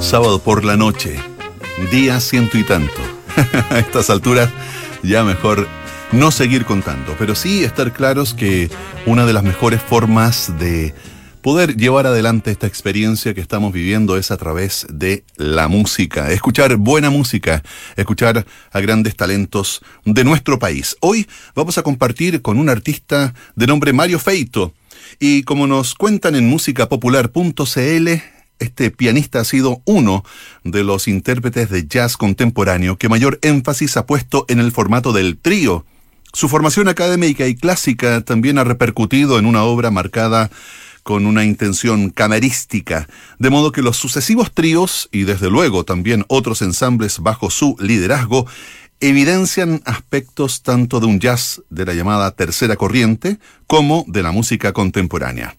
Sábado por la noche, día ciento y tanto. A estas alturas ya mejor no seguir contando, pero sí estar claros que una de las mejores formas de poder llevar adelante esta experiencia que estamos viviendo es a través de la música, escuchar buena música, escuchar a grandes talentos de nuestro país. Hoy vamos a compartir con un artista de nombre Mario Feito y como nos cuentan en musicapopular.cl, este pianista ha sido uno de los intérpretes de jazz contemporáneo que mayor énfasis ha puesto en el formato del trío. Su formación académica y clásica también ha repercutido en una obra marcada con una intención camerística, de modo que los sucesivos tríos y desde luego también otros ensambles bajo su liderazgo evidencian aspectos tanto de un jazz de la llamada tercera corriente como de la música contemporánea.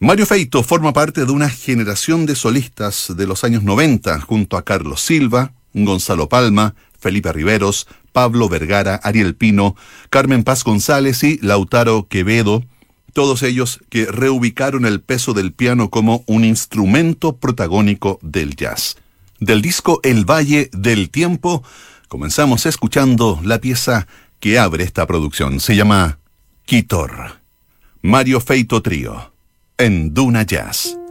Mario Feito forma parte de una generación de solistas de los años 90 junto a Carlos Silva, Gonzalo Palma, Felipe Riveros, Pablo Vergara, Ariel Pino, Carmen Paz González y Lautaro Quevedo, todos ellos que reubicaron el peso del piano como un instrumento protagónico del jazz. Del disco El Valle del Tiempo, comenzamos escuchando la pieza que abre esta producción. Se llama Quitor. Mario Feito Trío, en Duna Jazz.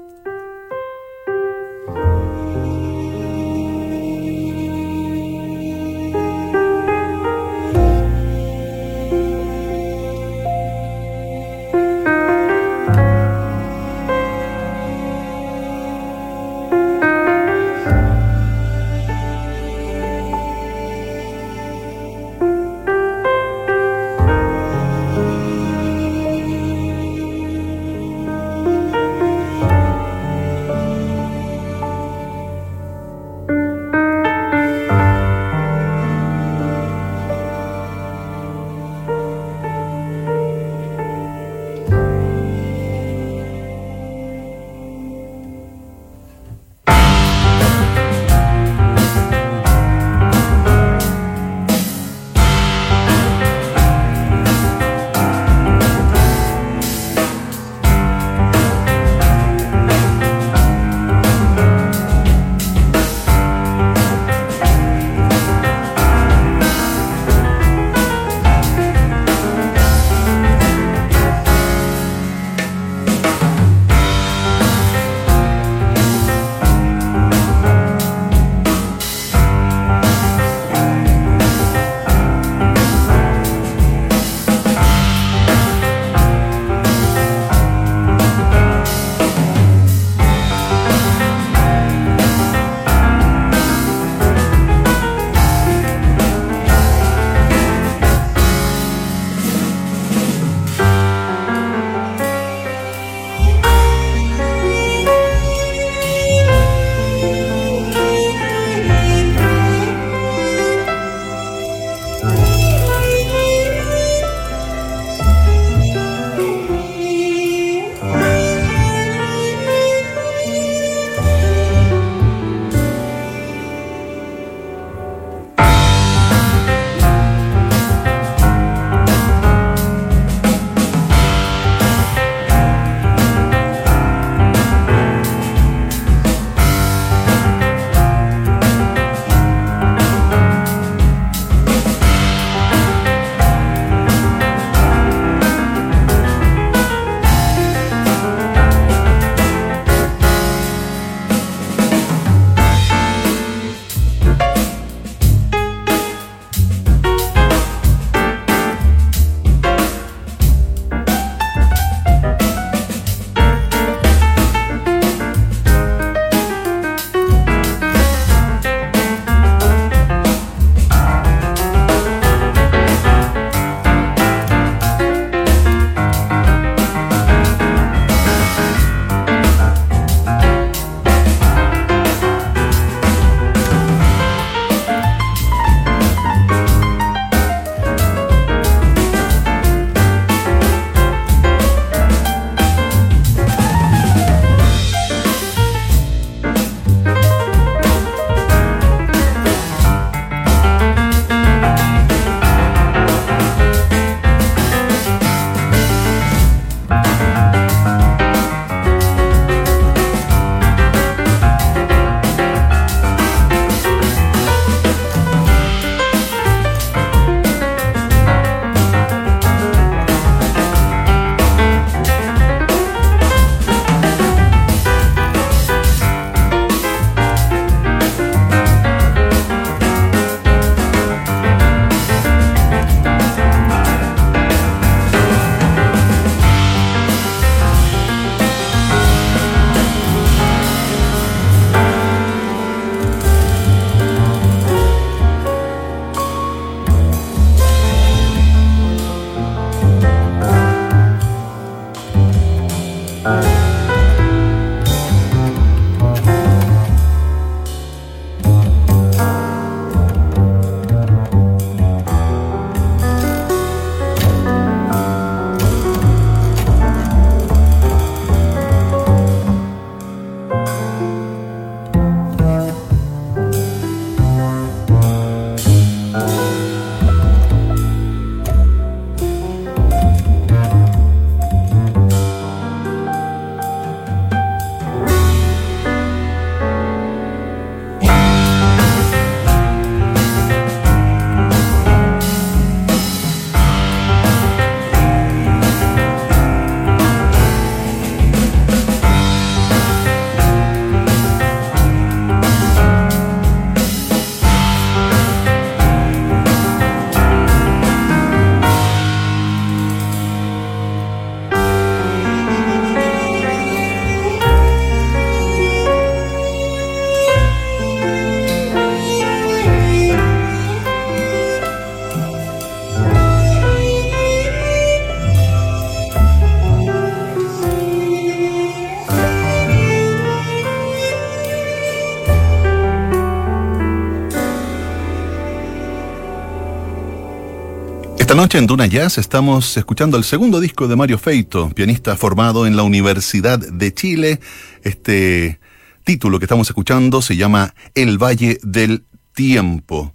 Noche en Duna Jazz estamos escuchando el segundo disco de Mario Feito, pianista formado en la Universidad de Chile. Este título que estamos escuchando se llama El Valle del Tiempo.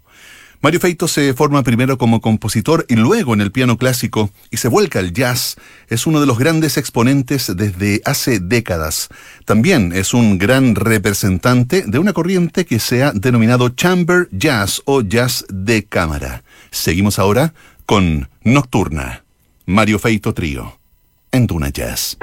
Mario Feito se forma primero como compositor y luego en el piano clásico y se vuelca al jazz. Es uno de los grandes exponentes desde hace décadas. También es un gran representante de una corriente que se ha denominado chamber jazz o jazz de cámara. Seguimos ahora con Nocturna, Mario Feito Trío, en Duna Jazz.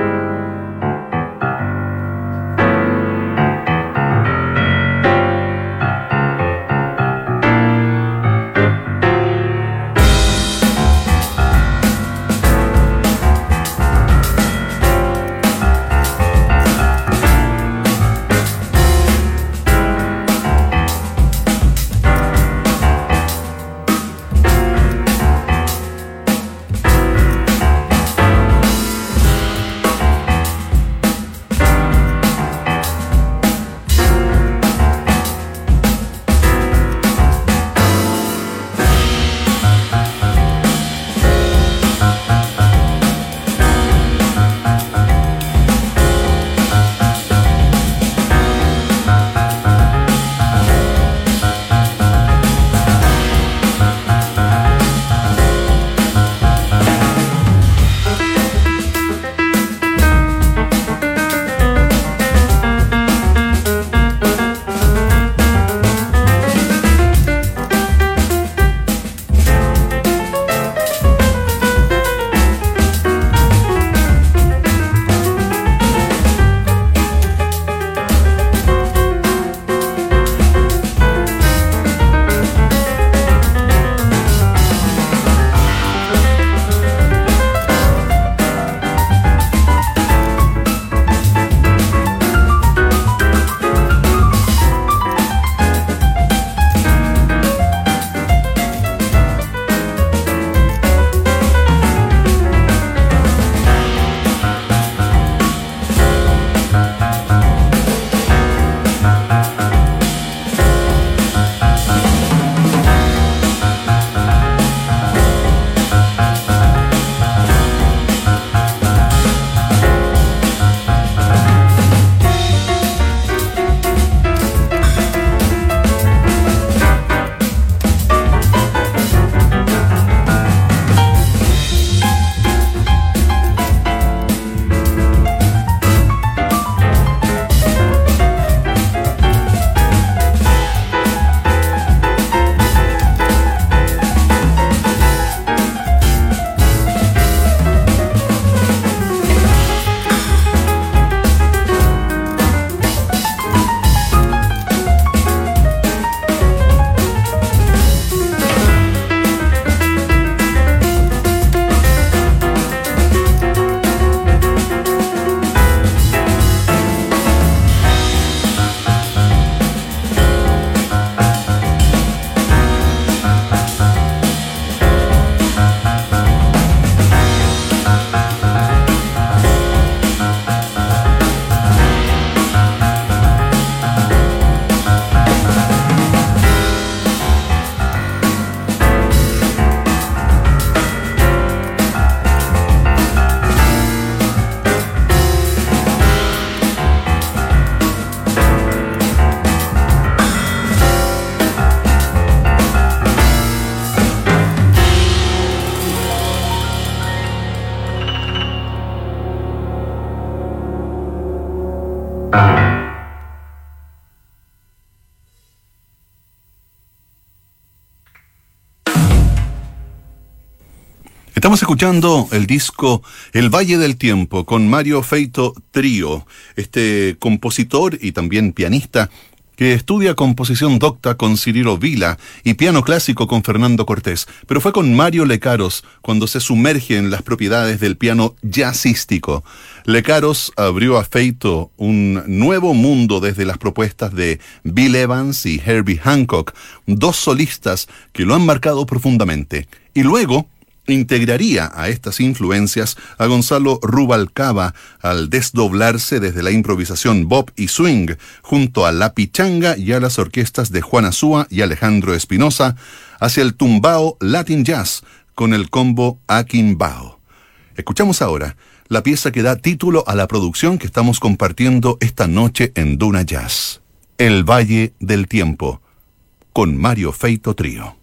Estamos escuchando el disco El Valle del Tiempo con Mario Feito Trío, este compositor y también pianista que estudia composición docta con Cirilo Vila y piano clásico con Fernando Cortés, pero fue con Mario Lecaros cuando se sumerge en las propiedades del piano jazzístico. Lecaros abrió a Feito un nuevo mundo desde las propuestas de Bill Evans y Herbie Hancock, dos solistas que lo han marcado profundamente. Y luego integraría a estas influencias a Gonzalo Rubalcaba al desdoblarse desde la improvisación bop y swing junto a la pichanga y a las orquestas de Juan Azúa y Alejandro Espinosa hacia el tumbao Latin Jazz con el combo Bao. Escuchamos ahora la pieza que da título a la producción que estamos compartiendo esta noche en Duna Jazz, El Valle del Tiempo, con Mario Feito Trío.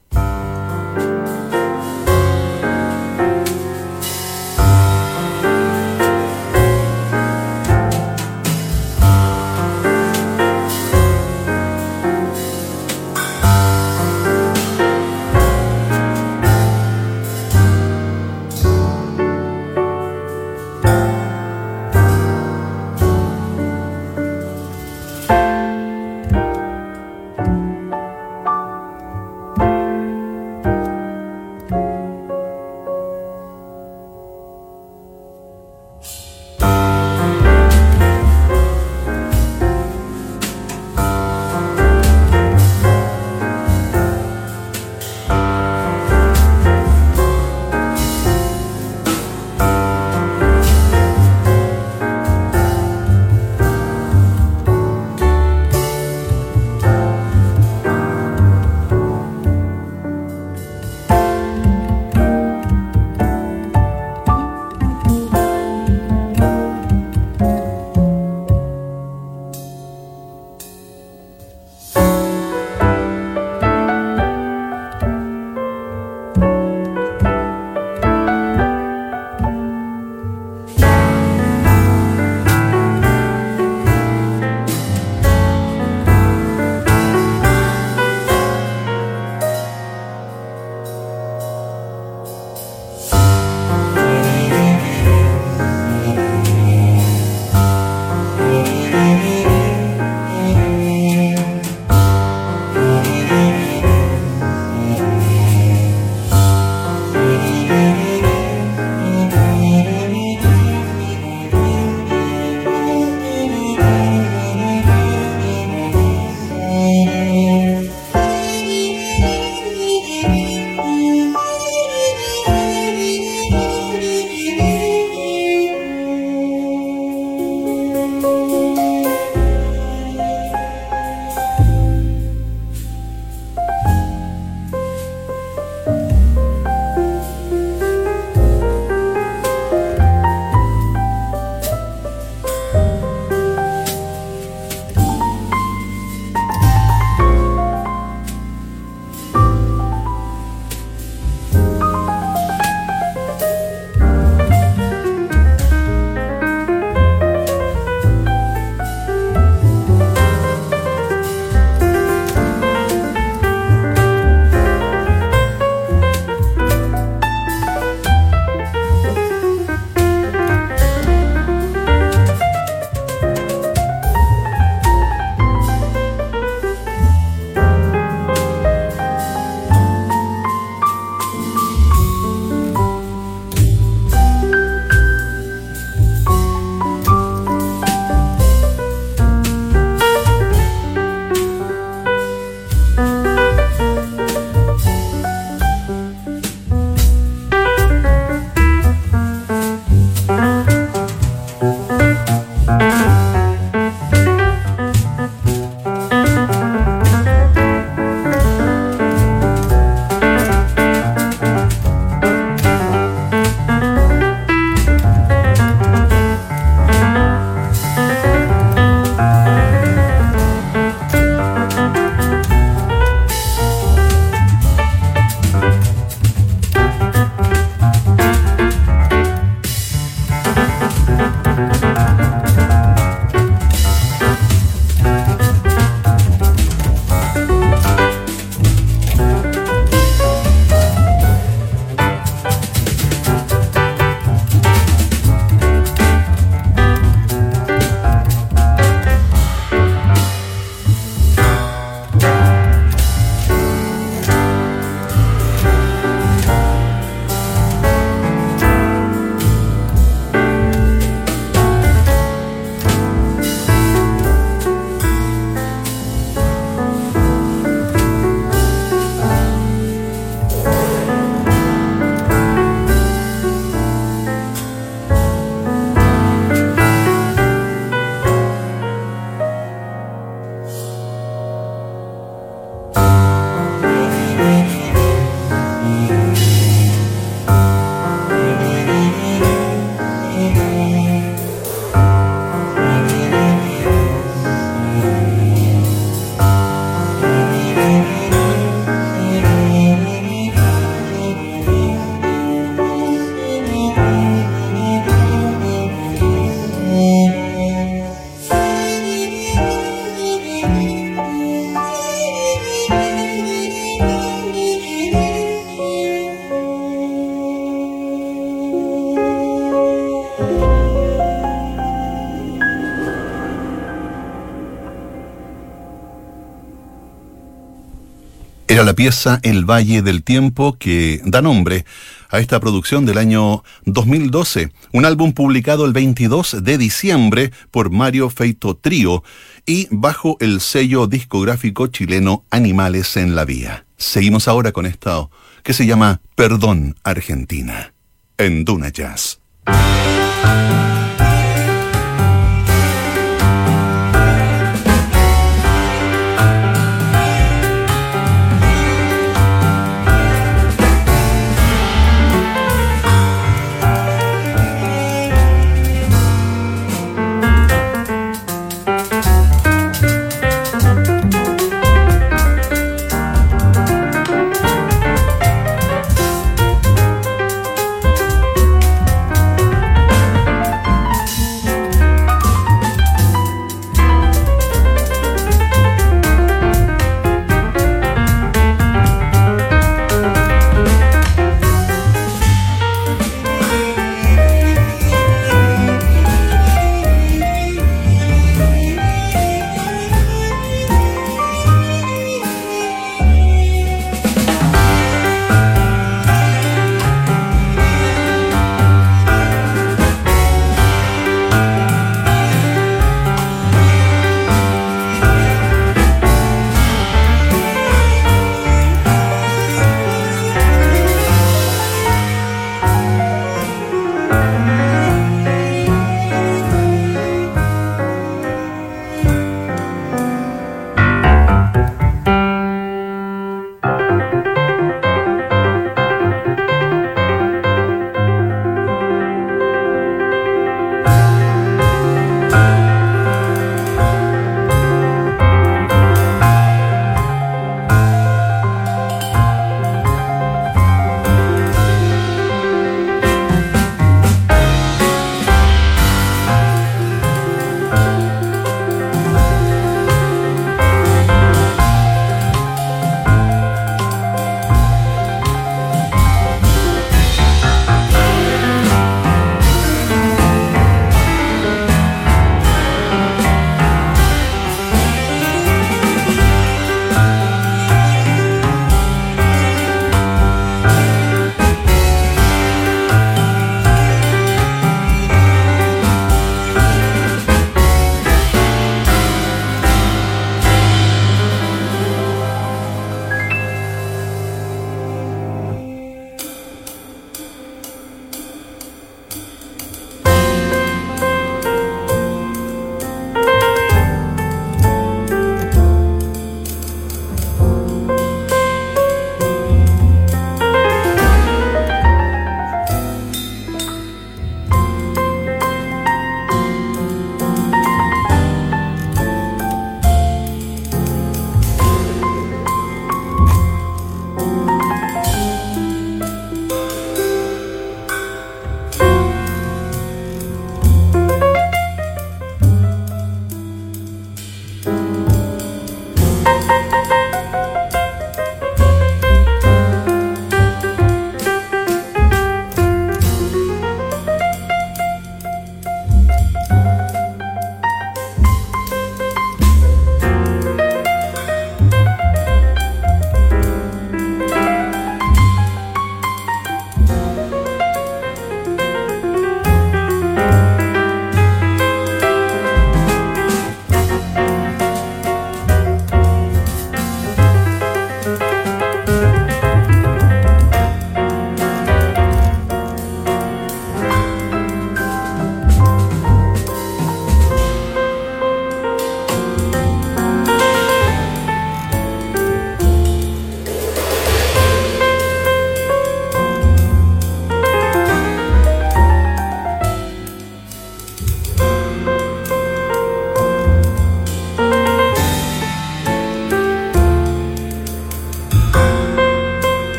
La pieza El Valle del Tiempo que da nombre a esta producción del año 2012, un álbum publicado el 22 de diciembre por Mario Feito Trío y bajo el sello discográfico chileno Animales en la Vía. Seguimos ahora con esto que se llama Perdón Argentina en Duna Jazz.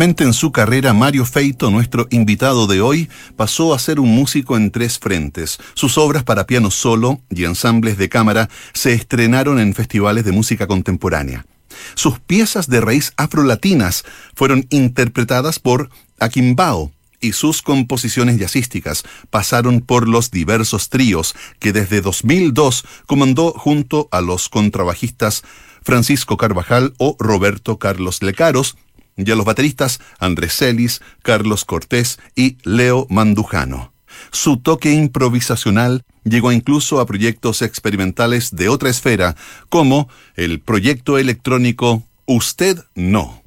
En su carrera, Mario Feito, nuestro invitado de hoy, pasó a ser un músico en tres frentes. Sus obras para piano solo y ensambles de cámara se estrenaron en festivales de música contemporánea. Sus piezas de raíz afrolatinas fueron interpretadas por Aquimbao, y sus composiciones jazzísticas pasaron por los diversos tríos que desde 2002 comandó junto a los contrabajistas Francisco Carvajal o Roberto Carlos Lecaros, y a los bateristas Andrés Celis, Carlos Cortés y Leo Mandujano. Su toque improvisacional llegó incluso a proyectos experimentales de otra esfera, como el proyecto electrónico Usted No.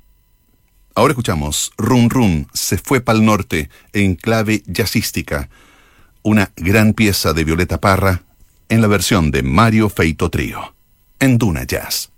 Ahora escuchamos Run Run se fue pa'l norte en clave jazzística, una gran pieza de Violeta Parra en la versión de Mario Feito Trío, en Duna Jazz.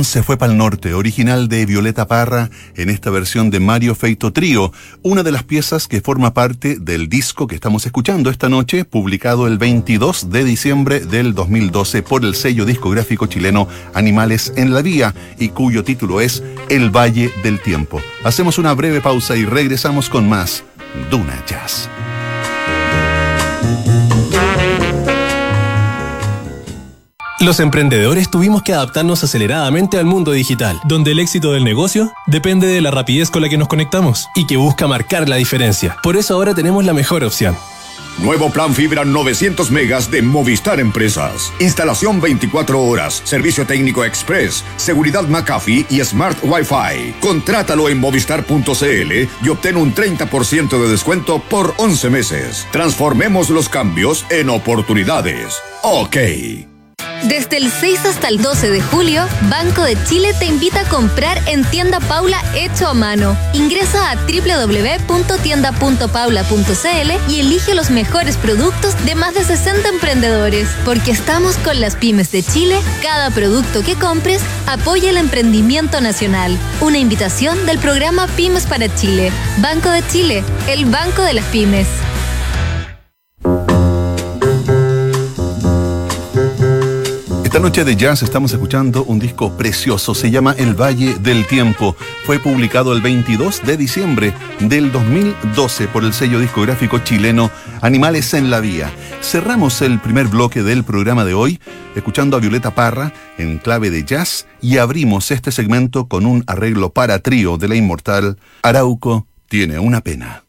Se fue para el norte, original de Violeta Parra, en esta versión de Mario Feito Trío, una de las piezas que forma parte del disco que estamos escuchando esta noche, publicado el 22 de diciembre del 2012 por el sello discográfico chileno Animales en la Vía y cuyo título es El Valle del Tiempo. Hacemos una breve pausa y regresamos con más Duna Jazz. Los emprendedores tuvimos que adaptarnos aceleradamente al mundo digital, donde el éxito del negocio depende de la rapidez con la que nos conectamos y que busca marcar la diferencia. Por eso ahora tenemos la mejor opción. Nuevo plan fibra 900 megas de Movistar Empresas. Instalación 24 horas, servicio técnico express, seguridad McAfee y Smart Wi-Fi. Contrátalo en movistar.cl y obtén un 30% de descuento por 11 meses. Transformemos los cambios en oportunidades. Ok. Desde el 6 hasta el 12 de julio, Banco de Chile te invita a comprar en Tienda Paula hecho a mano. Ingresa a www.tienda.paula.cl y elige los mejores productos de más de 60 emprendedores. Porque estamos con las pymes de Chile, cada producto que compres apoya el emprendimiento nacional. Una invitación del programa Pymes para Chile. Banco de Chile, el banco de las pymes. Esta noche de jazz estamos escuchando un disco precioso, se llama El Valle del Tiempo. Fue publicado el 22 de diciembre del 2012 por el sello discográfico chileno Animales en la Vía. Cerramos el primer bloque del programa de hoy escuchando a Violeta Parra en clave de jazz y abrimos este segmento con un arreglo para trío de la inmortal Arauco tiene una pena.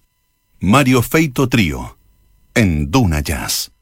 Mario Feito Trío en Duna Jazz.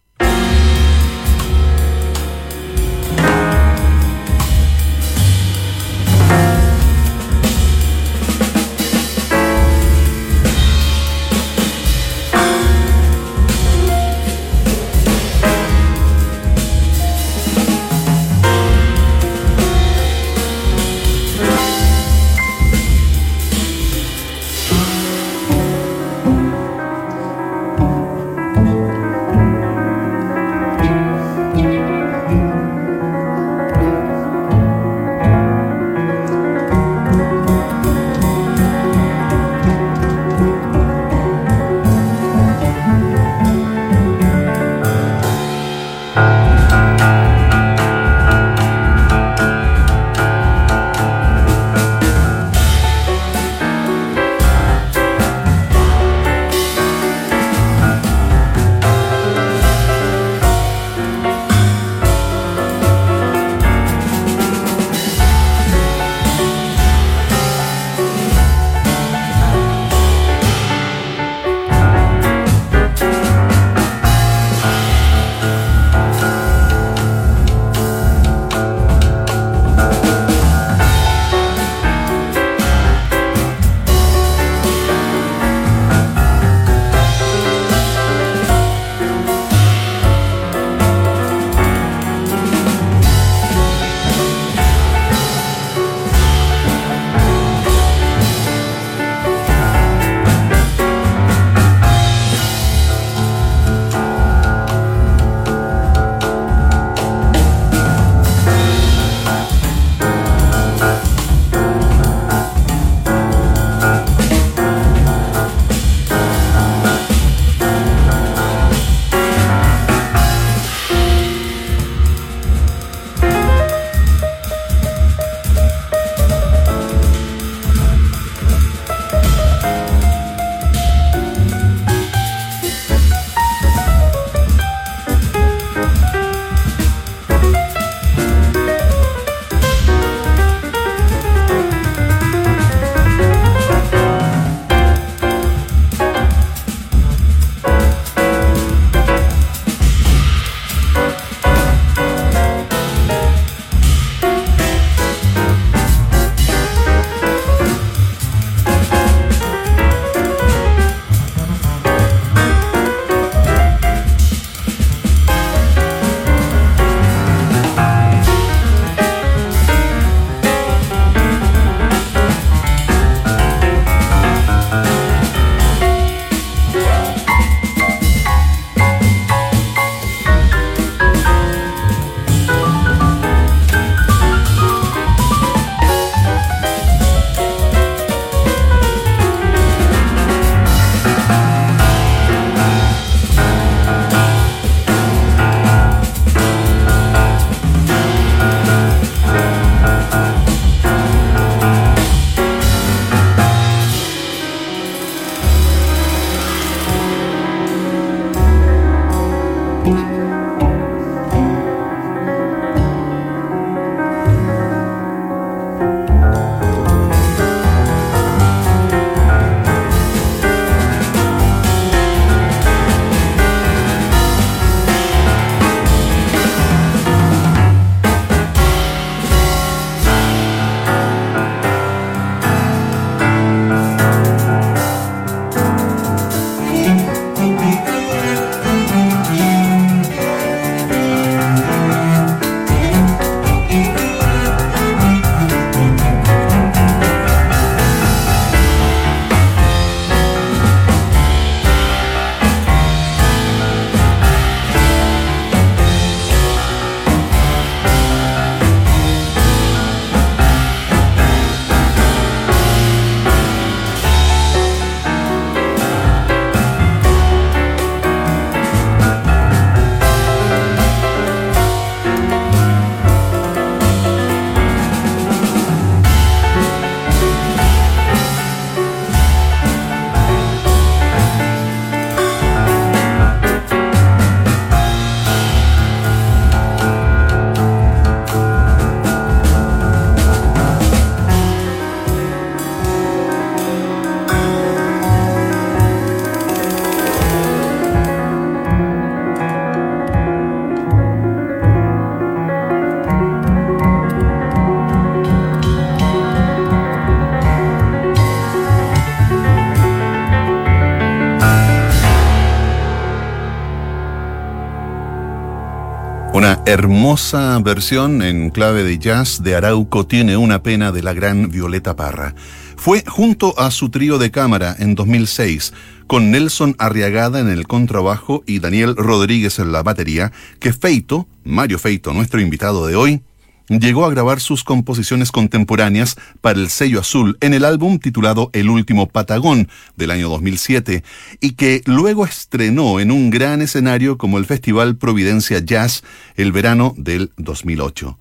Hermosa versión en clave de jazz de Arauco tiene una pena de la gran Violeta Parra. Fue junto a su trío de cámara en 2006, con Nelson Arriagada en el contrabajo y Daniel Rodríguez en la batería, que Feito, Mario Feito, nuestro invitado de hoy, llegó a grabar sus composiciones contemporáneas para el sello azul en el álbum titulado El último Patagón del año 2007 y que luego estrenó en un gran escenario como el Festival Providencia Jazz el verano del 2008.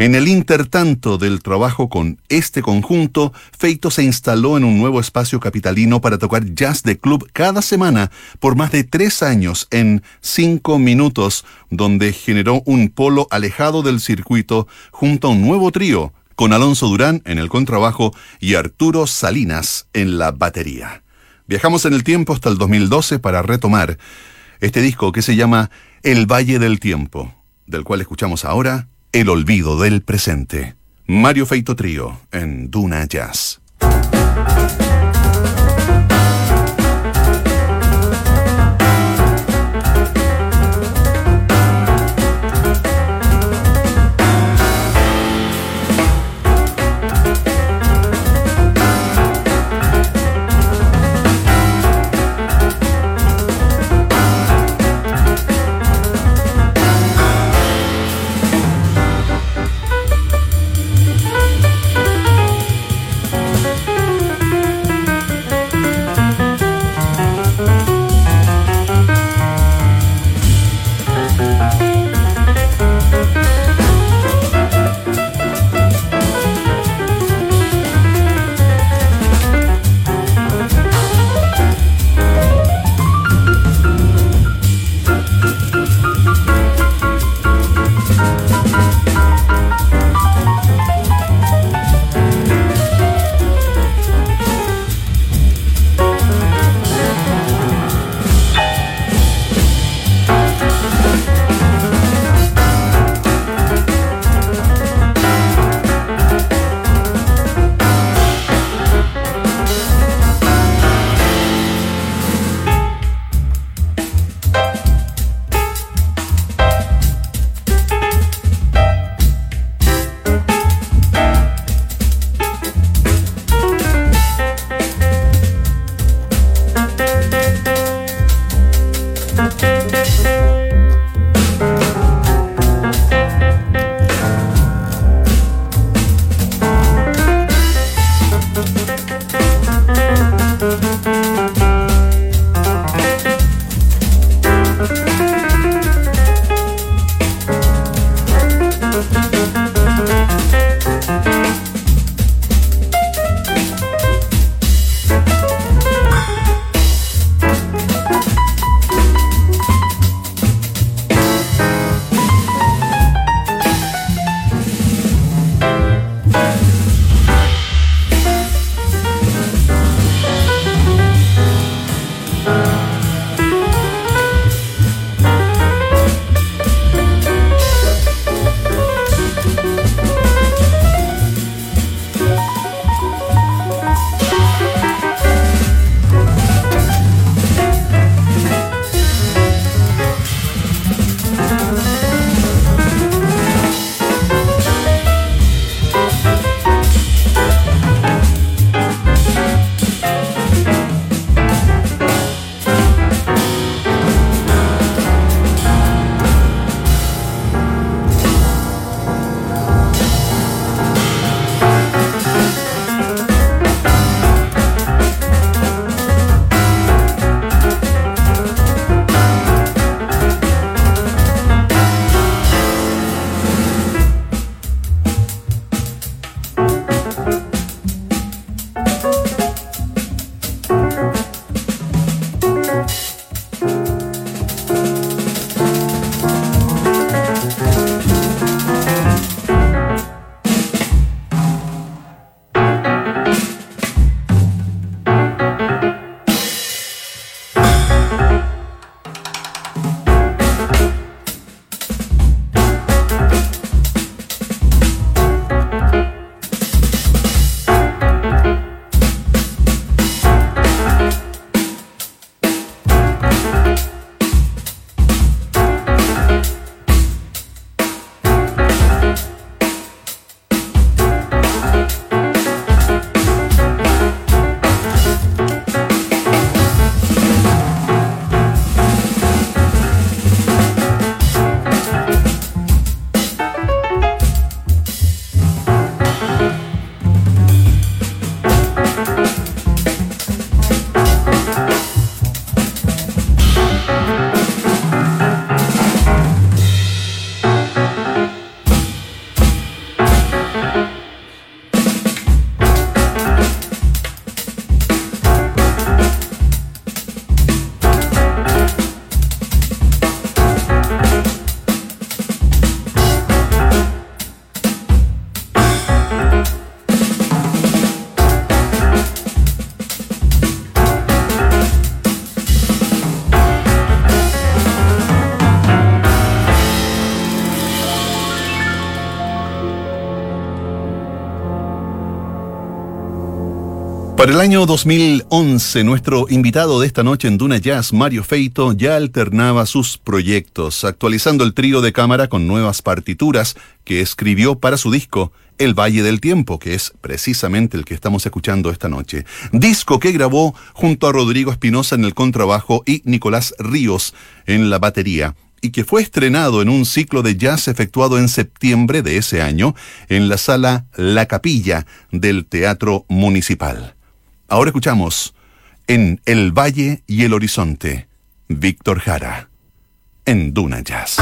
En el intertanto del trabajo con este conjunto, Feito se instaló en un nuevo espacio capitalino para tocar jazz de club cada semana por más de tres años en cinco minutos, donde generó un polo alejado del circuito junto a un nuevo trío, con Alonso Durán en el contrabajo y Arturo Salinas en la batería. Viajamos en el tiempo hasta el 2012 para retomar este disco que se llama El Valle del Tiempo, del cual escuchamos ahora el olvido del presente. Mario Feito Trío en Duna Jazz. Para el año 2011, nuestro invitado de esta noche en Duna Jazz, Mario Feito, ya alternaba sus proyectos, actualizando el trío de cámara con nuevas partituras que escribió para su disco El Valle del Tiempo, que es precisamente el que estamos escuchando esta noche. Disco que grabó junto a Rodrigo Espinosa en el contrabajo y Nicolás Ríos en la batería y que fue estrenado en un ciclo de jazz efectuado en septiembre de ese año en la sala La Capilla del Teatro Municipal. Ahora escuchamos en El Valle y el Horizonte, Víctor Jara, en Duna Jazz.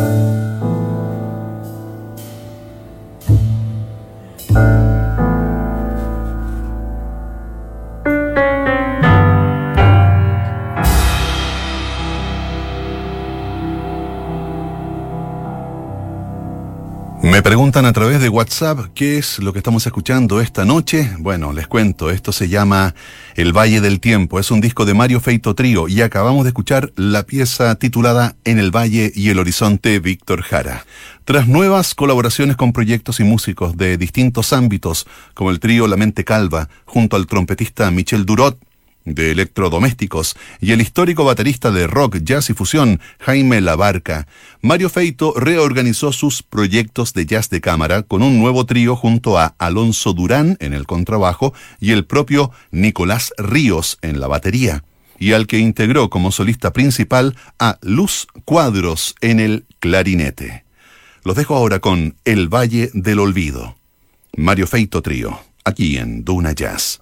Thank you. Preguntan a través de WhatsApp qué es lo que estamos escuchando esta noche. Bueno, les cuento, esto se llama El Valle del Tiempo. Es un disco de Mario Feito Trío y acabamos de escuchar la pieza titulada En el Valle y el Horizonte Víctor Jara. Tras nuevas colaboraciones con proyectos y músicos de distintos ámbitos, como el trío La Mente Calva, junto al trompetista Michel Durot, de electrodomésticos y el histórico baterista de rock, jazz y fusión, Jaime Labarca, Mario Feito reorganizó sus proyectos de jazz de cámara con un nuevo trío junto a Alonso Durán en el contrabajo y el propio Nicolás Ríos en la batería, y al que integró como solista principal a Luz Cuadros en el clarinete. Los dejo ahora con El Valle del Olvido. Mario Feito Trío, aquí en Duna Jazz.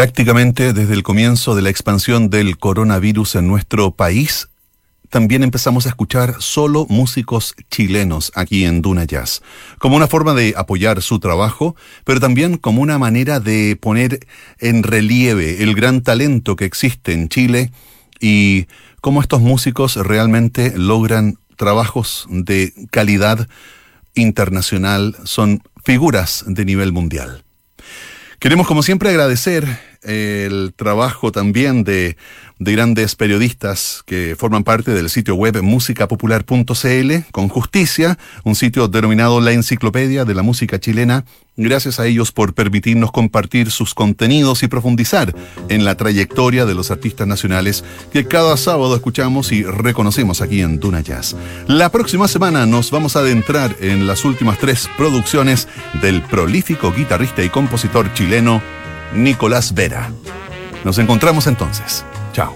Prácticamente desde el comienzo de la expansión del coronavirus en nuestro país, también empezamos a escuchar solo músicos chilenos aquí en Duna Jazz, como una forma de apoyar su trabajo, pero también como una manera de poner en relieve el gran talento que existe en Chile y cómo estos músicos realmente logran trabajos de calidad internacional, son figuras de nivel mundial. Queremos, como siempre, agradecer el trabajo también de, grandes periodistas que forman parte del sitio web musicapopular.cl con justicia, un sitio denominado la enciclopedia de la música chilena. Gracias a ellos por permitirnos compartir sus contenidos y profundizar en la trayectoria de los artistas nacionales que cada sábado escuchamos y reconocemos aquí en Duna Jazz. La próxima semana nos vamos a adentrar en las últimas tres producciones del prolífico guitarrista y compositor chileno Nicolás Vera. Nos encontramos entonces. Chao.